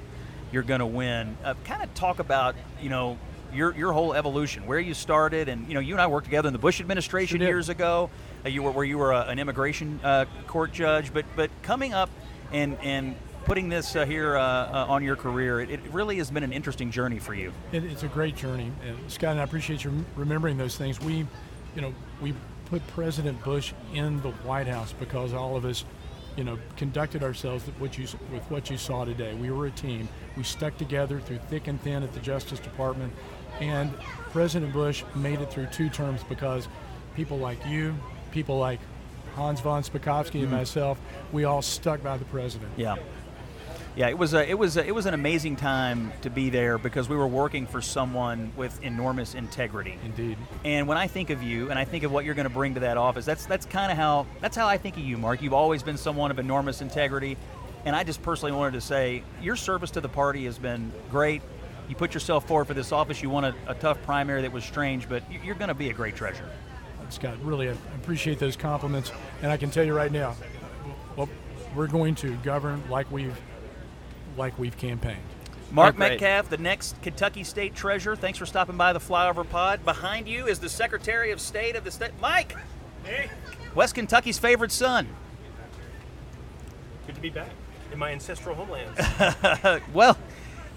you're going to win, uh, kind of talk about, you know, your, your whole evolution, where you started, and you know, you and I worked together in the Bush administration Sure years ago. Uh, you were where you were a, an immigration uh, court judge, but but coming up and and putting this uh, here uh, uh, on your career, it, it really has been an interesting journey for you. It, it's a great journey, and Scott, and I appreciate you remembering those things. We, you know, we put President Bush in the White House because all of us, you know, conducted ourselves with what you with what you saw today. We were a team. We stuck together through thick and thin at the Justice Department, and President Bush made it through two terms because people like you, people like Hans von Spakovsky and mm. myself, we all stuck by the president. Yeah. Yeah, it was a, it was a, it was an amazing time to be there because we were working for someone with enormous integrity. Indeed. And when I think of you and I think of what you're going to bring to that office, that's that's kind of how that's how I think of you, Mark. You've always been someone of enormous integrity, and I just personally wanted to say your service to the party has been great. You put yourself forward for this office. You won a, a tough primary that was strange, but you- you're going to be a great treasurer. Scott, really, I appreciate those compliments, and I can tell you right now, well, we're going to govern like we've like we've campaigned. Mark great. Metcalf, the next Kentucky State Treasurer. Thanks for stopping by the Flyover Pod. Behind you is the Secretary of State of the state, Mike. Hey, West Kentucky's favorite son. good to be back in my ancestral homelands. Well,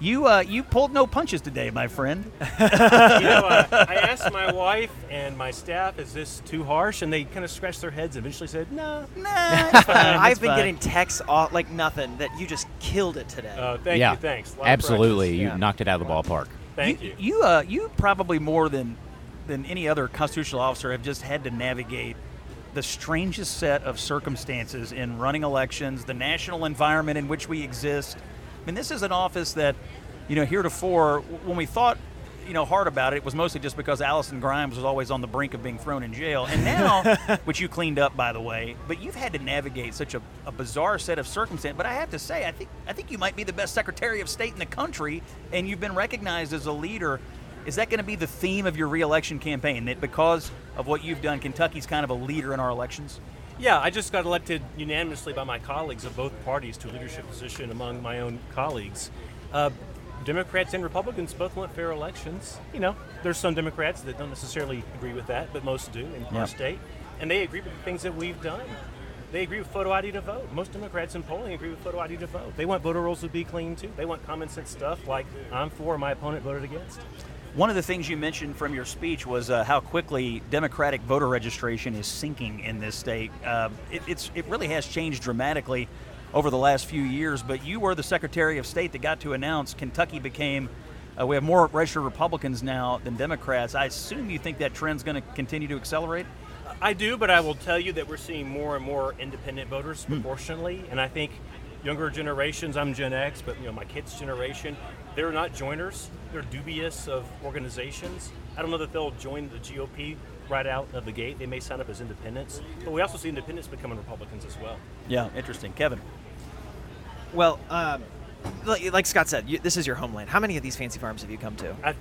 you uh, you pulled no punches today, my friend. you know, uh, I asked my wife and my staff, "Is this too harsh?" And they kind of scratched their heads and eventually said, "No." Nah, it's fine, I've been fine. getting texts all, like nothing that you just killed it today. Uh, thank yeah, you. Thanks. A absolutely. practice. You Yeah. knocked it out of the ballpark. Thank you. You uh, you probably more than than any other constitutional officer have just had to navigate the strangest set of circumstances in running elections, the national environment in which we exist. I mean, this is an office that, you know, heretofore, when we thought, you know, hard about it, it was mostly just because Alison Grimes was always on the brink of being thrown in jail. And now, which you cleaned up, by the way, but you've had to navigate such a, a bizarre set of circumstances. But I have to say, I think I think you might be the best Secretary of State in the country, and you've been recognized as a leader. Is that going to be the theme of your reelection campaign? That because of what you've done, Kentucky's kind of a leader in our elections? Yeah, I just got elected unanimously by my colleagues of both parties to a leadership position among my own colleagues. Uh, Democrats and Republicans both want fair elections. You know, there's some Democrats that don't necessarily agree with that, but most do in our state. And they agree with the things that we've done. They agree with photo ID to vote. Most Democrats in polling agree with photo ID to vote. They want voter rolls to be clean too. They want common sense stuff like I'm for, my opponent voted against. One of the things you mentioned from your speech was uh, how quickly Democratic voter registration is sinking in this state. Uh, it, it's, it really has changed dramatically over the last few years, but you were the Secretary of State that got to announce Kentucky became, uh, we have more registered Republicans now than Democrats. I assume you think that trend's going to continue to accelerate? I do, but I will tell you that we're seeing more and more independent voters Hmm. proportionally, and I think younger generations. I'm Gen X, but you know my kids' generation, they're not joiners. They're dubious of organizations. I don't know that they'll join the GOP right out of the gate. They may sign up as independents, but we also see independents becoming Republicans as well. Yeah, interesting. Kevin. Well, um, like, like Scott said, you, this is your homeland. How many of these fancy farms have you come to? I,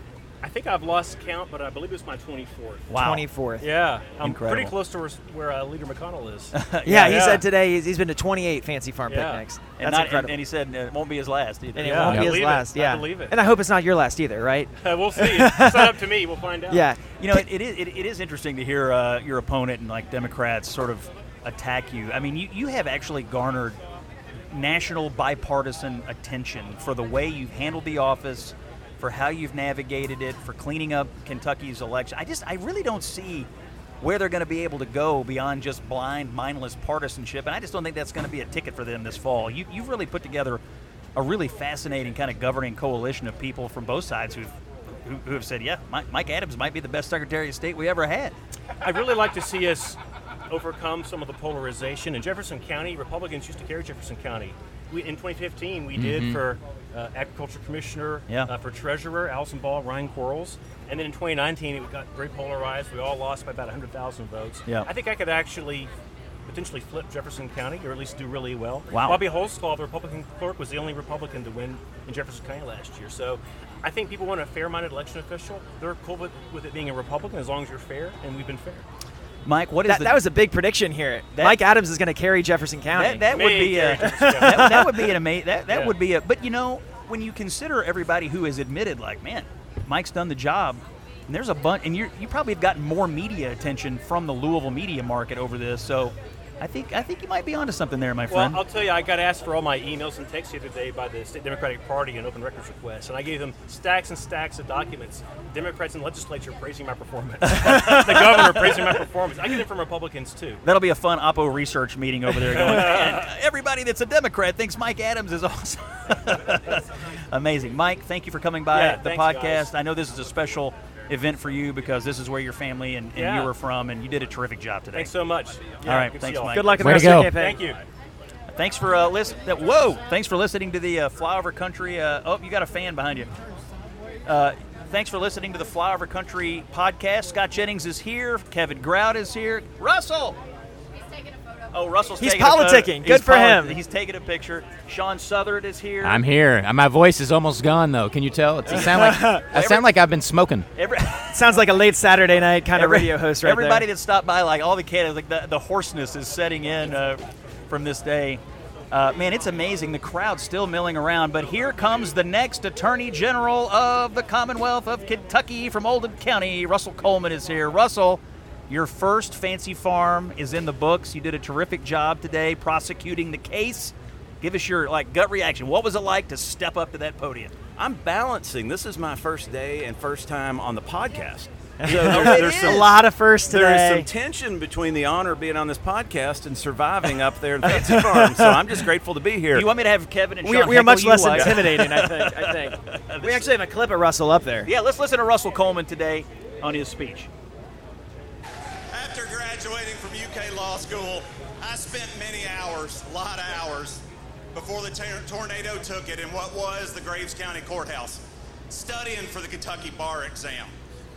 I think I've lost count, but I believe it's my 24th. Wow. 24th. Yeah, I'm Incredible. pretty close to where, where uh, Leader McConnell is. yeah, he said today he's, he's been to 28 fancy farm Yeah. picnics. And, That's not, and, incredible. and he said uh, it won't be his last either. And it won't I be his believe it. last. I Yeah, believe it. and I hope it's not your last either, right? Uh, we'll see. It's not up to me. We'll find out. Yeah. You know, it, it, is, it, it is interesting to hear uh, your opponent and like Democrats sort of attack you. I mean, you, you have actually garnered national bipartisan attention for the way you've handled the office, for how you've navigated it, for cleaning up Kentucky's election. I just, I really don't see where they're going to be able to go beyond just blind, mindless partisanship, and I just don't think that's going to be a ticket for them this fall. You, you've really put together a really fascinating kind of governing coalition of people from both sides who've who, who have said, yeah, Mike, Mike Adams might be the best Secretary of State we ever had. I'd really like to see us overcome some of the polarization. In Jefferson County, Republicans used to carry Jefferson County. We, in 2015, we did Mhm. for uh, Agriculture Commissioner, Yeah. uh, for Treasurer, Allison Ball, Ryan Quarles. And then in 2019, it got very polarized. We all lost by about 100,000 votes. Yeah. I think I could actually potentially flip Jefferson County, or at least do really well. Wow. Bobbie Holsclaw, the Republican clerk, was the only Republican to win in Jefferson County last year. So I think people want a fair-minded election official. They're cool with, with it being a Republican as long as you're fair, and we've been fair. Mike, what is That, the, that was a big prediction here. That- Mike Adams is going to carry Jefferson County. that, that would be a, Gary Jefferson County. that, that would be an amazing that, that Yeah. would be a but you know when you consider everybody who has admitted like man Mike's done the job and there's a bunch and you you probably have gotten more media attention from the Louisville media market over this so I think I think you might be onto something there my friend. Well, I'll tell you, I got asked for all my emails and texts the other day by the State Democratic Party and open records requests, and I gave them stacks and stacks of documents. Democrats in legislature praising my performance, the governor praising my performance. I get it from Republicans too. That'll be a fun Oppo research meeting over there. Going, everybody that's a Democrat thinks Mike Adams is awesome. Amazing, Mike. Thank you for coming by Yeah, the thanks, podcast. guys. I know this is a special event for you because this is where your family and, and Yeah. you were from, and you did a terrific job today. Thanks so much. All right, good thanks. Mike. Good luck in the Way rest of go. your campaign. Thank you. Thanks for uh, listening. Whoa! Thanks for listening to the uh, Flyover Country. Uh, oh, you got a fan behind you. Uh, thanks for listening to the Flyover Country podcast. Scott Jennings is here. Kevin Grout is here. Russell. Oh, Russell's He's taking a photo. politicking. Good He's for him. He's taking a picture. Sean Southard is here. I'm here. My voice is almost gone, though. Can you tell? It's, I sound like I sound like I've been smoking. Every, Sounds like a late Saturday night kind of radio host right Everybody there. that stopped by, like all the kids, like the, the hoarseness is setting in uh, from this day. Uh, man, it's amazing. The crowd's still milling around, but here comes the next Attorney General of the Commonwealth of Kentucky from Oldham County. Russell Coleman is here. Russell, your first fancy farm is in the books. You did a terrific job today prosecuting the case. Give us your like gut reaction. What was it like to step up to that podium? I'm balancing. This is my first day and first time on the podcast. So there's, there's some a lot of firsts today. there's some tension between the honor of being on this podcast and surviving up there in Fancy Farm. So I'm just grateful to be here. You want me to have Kevin and we, Sean we are much less while- intimidating, I think. I think. We actually have a clip of Russell up there. Yeah, let's listen to Russell Coleman today on his speech. Graduating from UK Law School, I spent many hours, a lot of hours, before the tor- tornado took it in what was the Graves County Courthouse, studying for the Kentucky bar exam.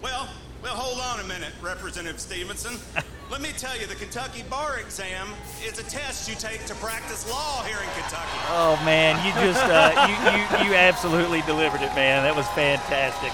Well, well, hold on a minute, Representative Stevenson. Let me tell you, the Kentucky bar exam is a test you take to practice law here in Kentucky. Oh man, you just uh, you, you you absolutely delivered it, man. That was fantastic.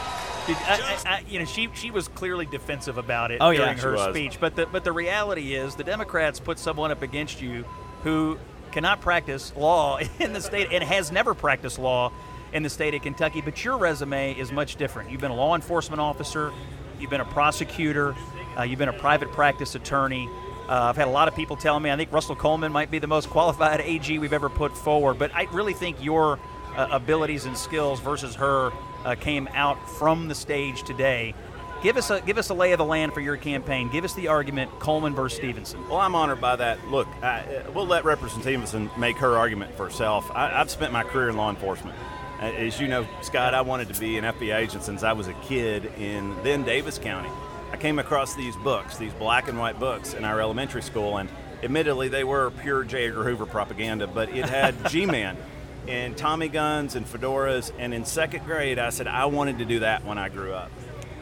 Did, I, I, I, you know, she she was clearly defensive about it Oh, during She her speech. But the but the reality is, the Democrats put someone up against you who cannot practice law in the state and has never practiced law in the state of Kentucky. But your resume is much different. You've been a law enforcement officer, you've been a prosecutor, uh, you've been a private practice attorney. Uh, I've had a lot of people tell me I think Russell Coleman might be the most qualified AG we've ever put forward. But I really think your uh, abilities and skills versus her uh, came out from the stage today. Give us a give us a lay of the land for your campaign. Give us the argument Coleman versus Stevenson. Well, I'm honored by that. Look, I, uh, we'll let Representative Stevenson make her argument for herself. I, I've spent my career in law enforcement. As you know, Scott, I wanted to be an FBI agent since I was a kid in then Daviess County. I came across these books, these black and white books, in our elementary school, and admittedly, they were pure J. Edgar Hoover propaganda, but it had G-Man and Tommy guns and fedoras. And in second grade, I said I wanted to do that when I grew up.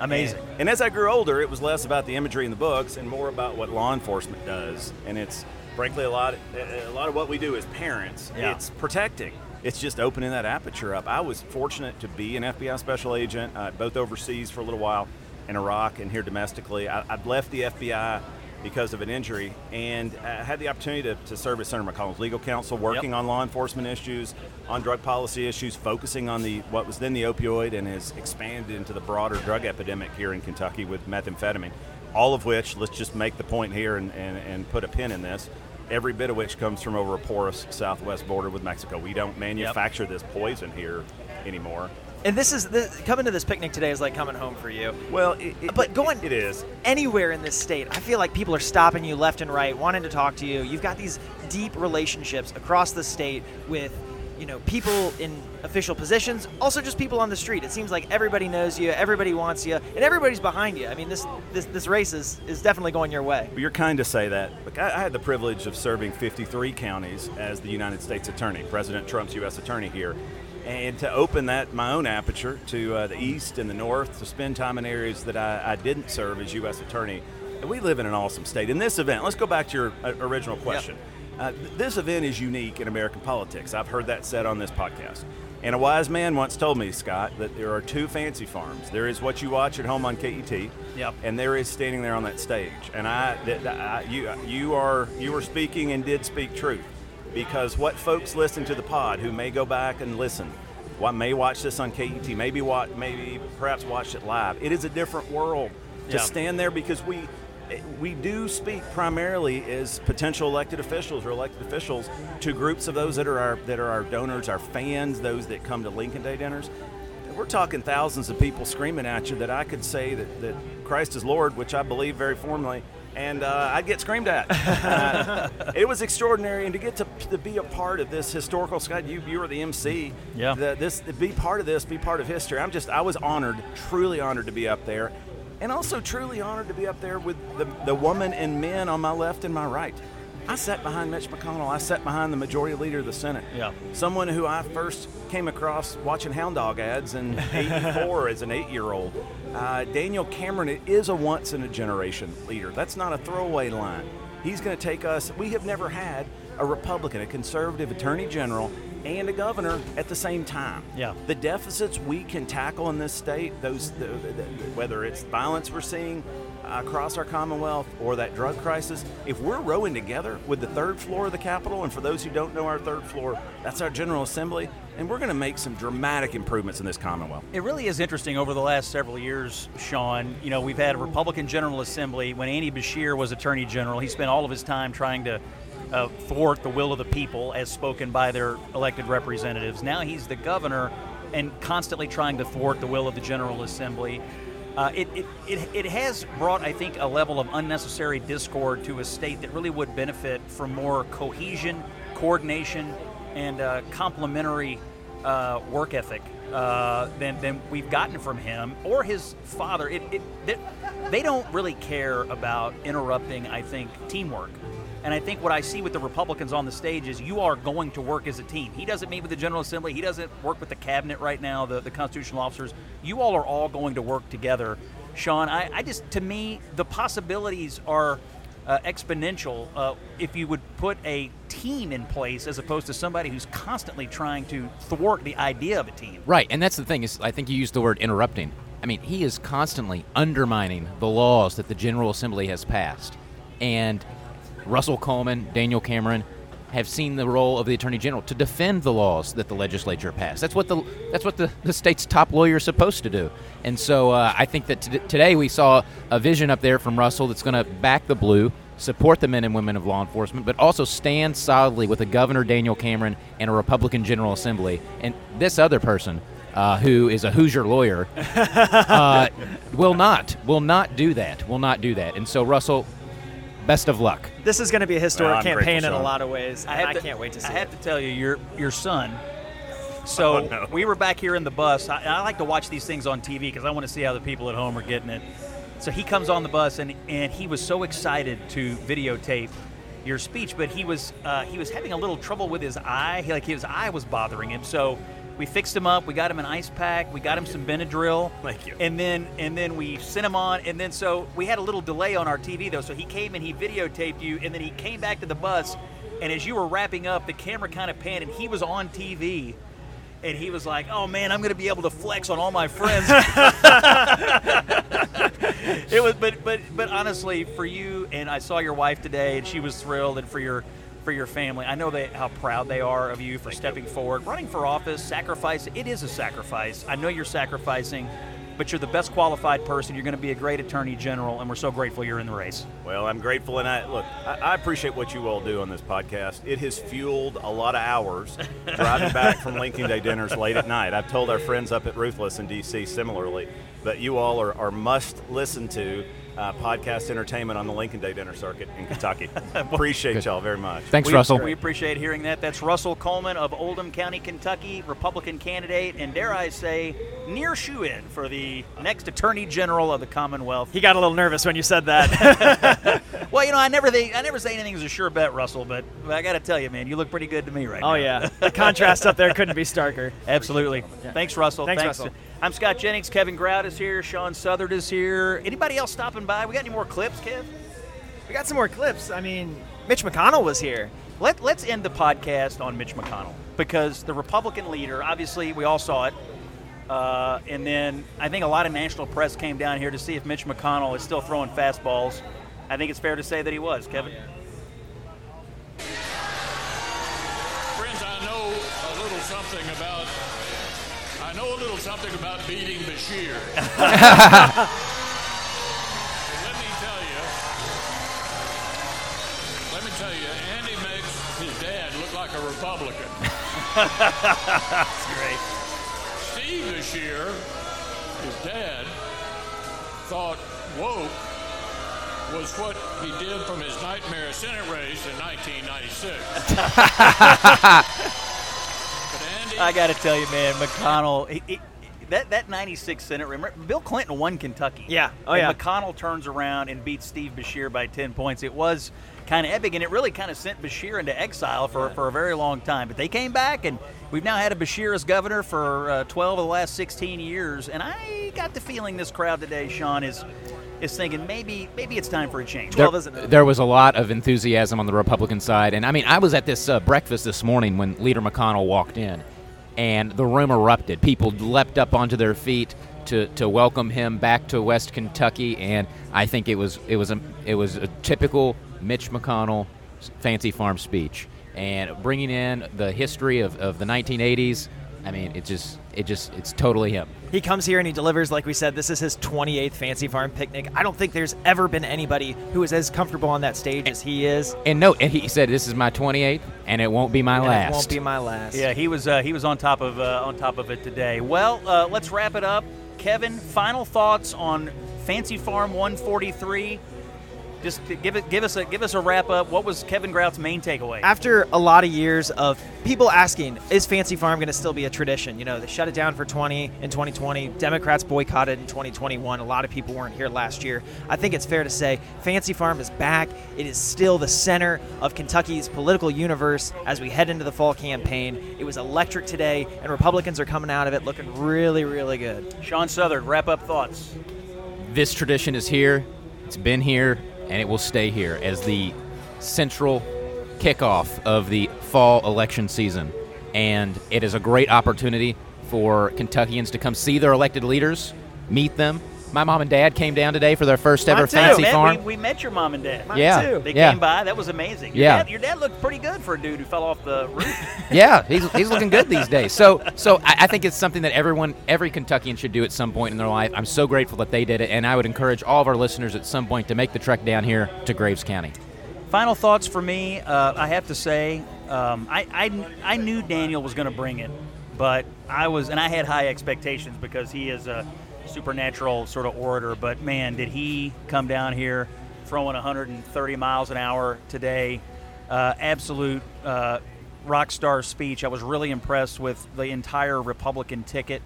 Amazing. And, and as I grew older, it was less about the imagery in the books and more about what law enforcement does. And it's frankly a lot. A lot of what we do as parents. Yeah. It's protecting. It's just opening that aperture up. I was fortunate to be an FBI special agent, uh, both overseas for a little while in Iraq and here domestically. I, I'd left the FBI because of an injury and uh, I had the opportunity to, to serve as Senator McConnell's legal counsel, working on law enforcement issues, on drug policy issues, focusing on the what was then the opioid and has expanded into the broader drug epidemic here in Kentucky with methamphetamine. All of which, let's just make the point here and, and, and put a pin in this. Every bit of which comes from over a porous southwest border with Mexico. We don't manufacture this poison here anymore. And this is this, coming to this picnic today is like coming home for you. Well, it, but going it is anywhere in this state, I feel like people are stopping you left and right, wanting to talk to you. You've got these deep relationships across the state with, you know, people in official positions, also just people on the street. It seems like everybody knows you, everybody wants you, and everybody's behind you. I mean, this this, this race is, is definitely going your way. You're kind to say that. Look, I, I had the privilege of serving 53 counties as the United States Attorney, President Trump's U.S. Attorney here, and to open that my own aperture to uh, the east and the north, to spend time in areas that I, I didn't serve as U.S. Attorney. We live in an awesome state. In this event, let's go back to your uh, original question. Uh, th- this event is unique in American politics. I've heard that said on this podcast. And a wise man once told me, Scott, that there are two fancy farms. There is what you watch at home on KET, Yep. and there is standing there on that stage. And I, th- th- I you, you are you are speaking and did speak truth, because what folks listen to the pod who may go back and listen, what may watch this on KET, maybe watch, maybe perhaps watch it live. It is a different world to Yeah. stand there because we we do speak primarily as potential elected officials or elected officials to groups of those that are our that are our donors, our fans, those that come to Lincoln Day dinners. We're talking thousands of people screaming at you that I could say that, that Christ is Lord, which I believe very formally, and uh, I'd get screamed at. Uh, it was extraordinary, and to get to, to be a part of this historical, Scott, you you were the MC. Yeah. The, this to be part of this, be part of history. I'm just I was honored, truly honored to be up there, and also truly honored to be up there with the the woman and men on my left and my right. I sat behind Mitch McConnell. I sat behind the majority leader of the Senate. Yeah. Someone who I first came across watching hound dog ads in 84 as an eight year old. Uh, Daniel Cameron is a once in a generation leader. That's not a throwaway line. He's going to take us. We have never had a Republican, a conservative attorney general, and a governor at the same time. Yeah. The deficits we can tackle in this state, those the, the, whether it's violence we're seeing across our Commonwealth or that drug crisis, if we're rowing together with the third floor of the Capitol, and for those who don't know our third floor, that's our General Assembly, and we're going to make some dramatic improvements in this Commonwealth. It really is interesting over the last several years, Sean. You know, we've had a Republican General Assembly. When Andy Beshear was Attorney General, he spent all of his time trying to uh, thwart the will of the people as spoken by their elected representatives. Now he's the governor and constantly trying to thwart the will of the General Assembly. Uh, it, it, it, it has brought, I think, a level of unnecessary discord to a state that really would benefit from more cohesion, coordination, and uh, complementary uh, work ethic uh, than, than we've gotten from him or his father. It, it, they, they don't really care about interrupting, I think, teamwork. And I think what I see with the Republicans on the stage is you are going to work as a team. He doesn't meet with the General Assembly. He doesn't work with the cabinet right now, the, the constitutional officers. You all are all going to work together. Sean, I, I just, to me, the possibilities are uh, exponential uh, if you would put a team in place as opposed to somebody who's constantly trying to thwart the idea of a team. Right, and that's the thing is I think you used the word interrupting. I mean, he is constantly undermining the laws that the General Assembly has passed. And Russell Coleman, Daniel Cameron have seen the role of the Attorney General to defend the laws that the legislature passed. That's what the that's what the, the state's top lawyer is supposed to do. And so uh, I think that t- today we saw a vision up there from Russell that's going to back the blue, support the men and women of law enforcement, but also stand solidly with a Governor Daniel Cameron and a Republican General Assembly. And this other person uh, who is a Hoosier lawyer, uh, will not will not do that. Will not do that. And so, Russell, best of luck. This is going to be a historic Well, campaign in a lot of ways. I and I to- can't wait to see I it. have to tell you, your your son. So Oh, no. we were back here in the bus. I, I like to watch these things on TV because I want to see how the people at home are getting it. So he comes on the bus and and he was so excited to videotape your speech, but he was uh, he was having a little trouble with his eye. He, like his eye was bothering him. So we fixed him up. We got him an ice pack. We got him some Benadryl. Thank you. And then and then we sent him on. And then so we had a little delay on our TV though. So he came and he videotaped you. And then he came back to the bus. And as you were wrapping up, the camera kind of panned, and he was on TV. And he was like, "Oh man, I'm going to be able to flex on all my friends." it was, but but but honestly, for you and I saw your wife today, and she was thrilled, and for your for your family, I know that how proud they are of you for stepping forward, running for office, sacrifice. It is a sacrifice. I know you're sacrificing, but you're the best qualified person. You're going to be a great attorney general, and we're so grateful you're in the race. Well, I'm grateful, and I look. I, I appreciate what you all do on this podcast. It has fueled a lot of hours driving back from Lincoln Day dinners late at night. I've told our friends up at Ruthless in D.C. similarly, but you all are, are must listen to uh, podcast entertainment on the Lincoln Day dinner circuit in Kentucky. appreciate y'all very much. Thanks, we, Russell. We appreciate hearing that. That's Russell Coleman of Oldham County, Kentucky, Republican candidate, and dare I say, near shoe in for the next Attorney General of the Commonwealth. He got a little nervous when you said that. Well, you know, I never think, I never say anything is a sure bet, Russell, but, but I got to tell you, man, you look pretty good to me right now. oh yeah, the contrast up there couldn't be starker. Absolutely. Thanks, Russell. Thanks, Russell. I'm Scott Jennings. Kevin Grout is here. Sean Southard is here. Anybody else stopping by? We got any more clips, Kev? We got some more clips. I mean, Mitch McConnell was here. Let, let's end the podcast on Mitch McConnell because the Republican leader, obviously, we all saw it. Uh, and then I think a lot of national press came down here to see if Mitch McConnell is still throwing fastballs. I think it's fair to say that he was, Kevin. Friends, I know a little something about. I know a little something about beating Beshear. let me tell you. Let me tell you, Andy makes his dad look like a Republican. That's great. Steve Beshear, his dad, thought woke was what he did from his nightmare Senate race in 1996. I got to tell you, man, McConnell. He, he, that that '96 Senate. Remember, Bill Clinton won Kentucky. Yeah. Oh, and yeah. McConnell turns around and beats Steve Beshear by 10 points. It was kind of epic, and it really kind of sent Beshear into exile for, for a very long time. But they came back, and we've now had a Beshear as governor for uh, 12 of the last 16 years. And I got the feeling this crowd today, Sean, is is thinking maybe maybe it's time for a change. There, there was a lot of enthusiasm on the Republican side, and I mean, I was at this uh, breakfast this morning when Leader McConnell walked in, and the room erupted. People leapt up onto their feet to, to welcome him back to West Kentucky, and I think it was it was a it was a typical Mitch McConnell fancy farm speech, and bringing in the history of, of the 1980s. I mean, it just it just it's totally him. He comes here and he delivers, like we said, this is his 28th Fancy Farm picnic. I don't think there's ever been anybody who is as comfortable on that stage as he is. And no, and he said this is my 28th, and it won't be my And last. It won't be my last. Yeah, he was uh, he was on top of uh, on top of it today. Well, uh, let's wrap it up. Kevin, final thoughts on Fancy Farm 143. Just give it give us a give us a wrap up. What was Kevin Grout's main takeaway? After a lot of years of people asking, is Fancy Farm going to still be a tradition? You know, they shut it down for 20 in 2020. Democrats boycotted in 2021. A lot of people weren't here last year. I think it's fair to say Fancy Farm is back. It is still the center of Kentucky's political universe as we head into the fall campaign. It was electric today, and Republicans are coming out of it looking really, really good. Sean Southard, wrap up thoughts. This tradition is here. It's been here, and it will stay here as the central kickoff of the fall election season. And it is a great opportunity for Kentuckians to come see their elected leaders, meet them. My mom and dad came down today for their first ever Mine too. fancy Met- farm. We, we met your mom and dad. Mine Yeah, too. They yeah. came by. That was amazing. Your Yeah. Dad, your dad looked pretty good for a dude who fell off the roof. yeah, he's, he's looking good these days. So so I, I think it's something that everyone, every Kentuckian should do at some point in their life. I'm so grateful that they did it, and I would encourage all of our listeners at some point to make the trek down here to Graves County. Final thoughts for me. Uh, I have to say, um, I, I I knew Daniel was going to bring it But I was, and I had high expectations because he is a supernatural sort of orator. But man, did he come down here throwing 130 miles an hour today? Uh, absolute uh, rock star speech. I was really impressed with the entire Republican ticket.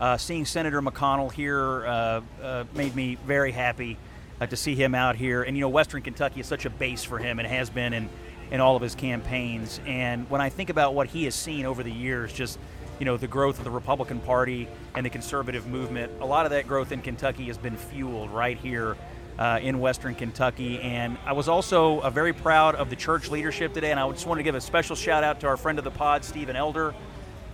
Uh, seeing Senator McConnell here uh, uh, made me very happy uh, to see him out here. And you know, Western Kentucky is such a base for him and has been in, in all of his campaigns. And when I think about what he has seen over the years, just you know, the growth of the Republican Party and the conservative movement, a lot of that growth in Kentucky has been fueled right here uh, in Western Kentucky. And I was also uh, very proud of the church leadership today. And I just want to give a special shout out to our friend of the pod, Stephen Elder.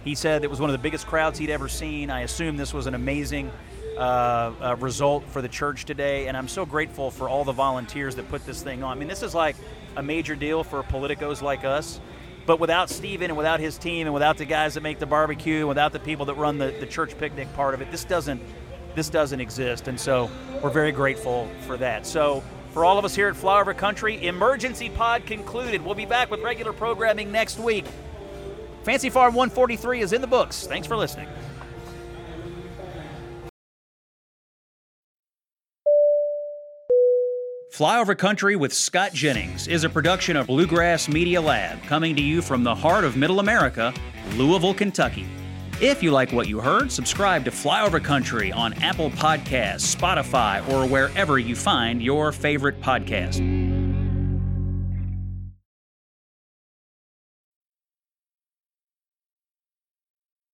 He said it was one of the biggest crowds he'd ever seen. I assume this was an amazing uh, uh, result for the church today, and I'm so grateful for all the volunteers that put this thing on. I mean, this is like a major deal for politicos like us. But without Steven and without his team and without the guys that make the barbecue, without the people that run the, the church picnic part of it, this doesn't this doesn't exist. And so we're very grateful for that. So for all of us here at Flyover Country, emergency pod concluded. We'll be back with regular programming next week. Fancy Farm 143 is in the books. Thanks for listening. Flyover Country with Scott Jennings is a production of Bluegrass Media Lab, coming to you from the heart of Middle America, Louisville, Kentucky. If you like what you heard, subscribe to Flyover Country on Apple Podcasts, Spotify, or wherever you find your favorite podcast.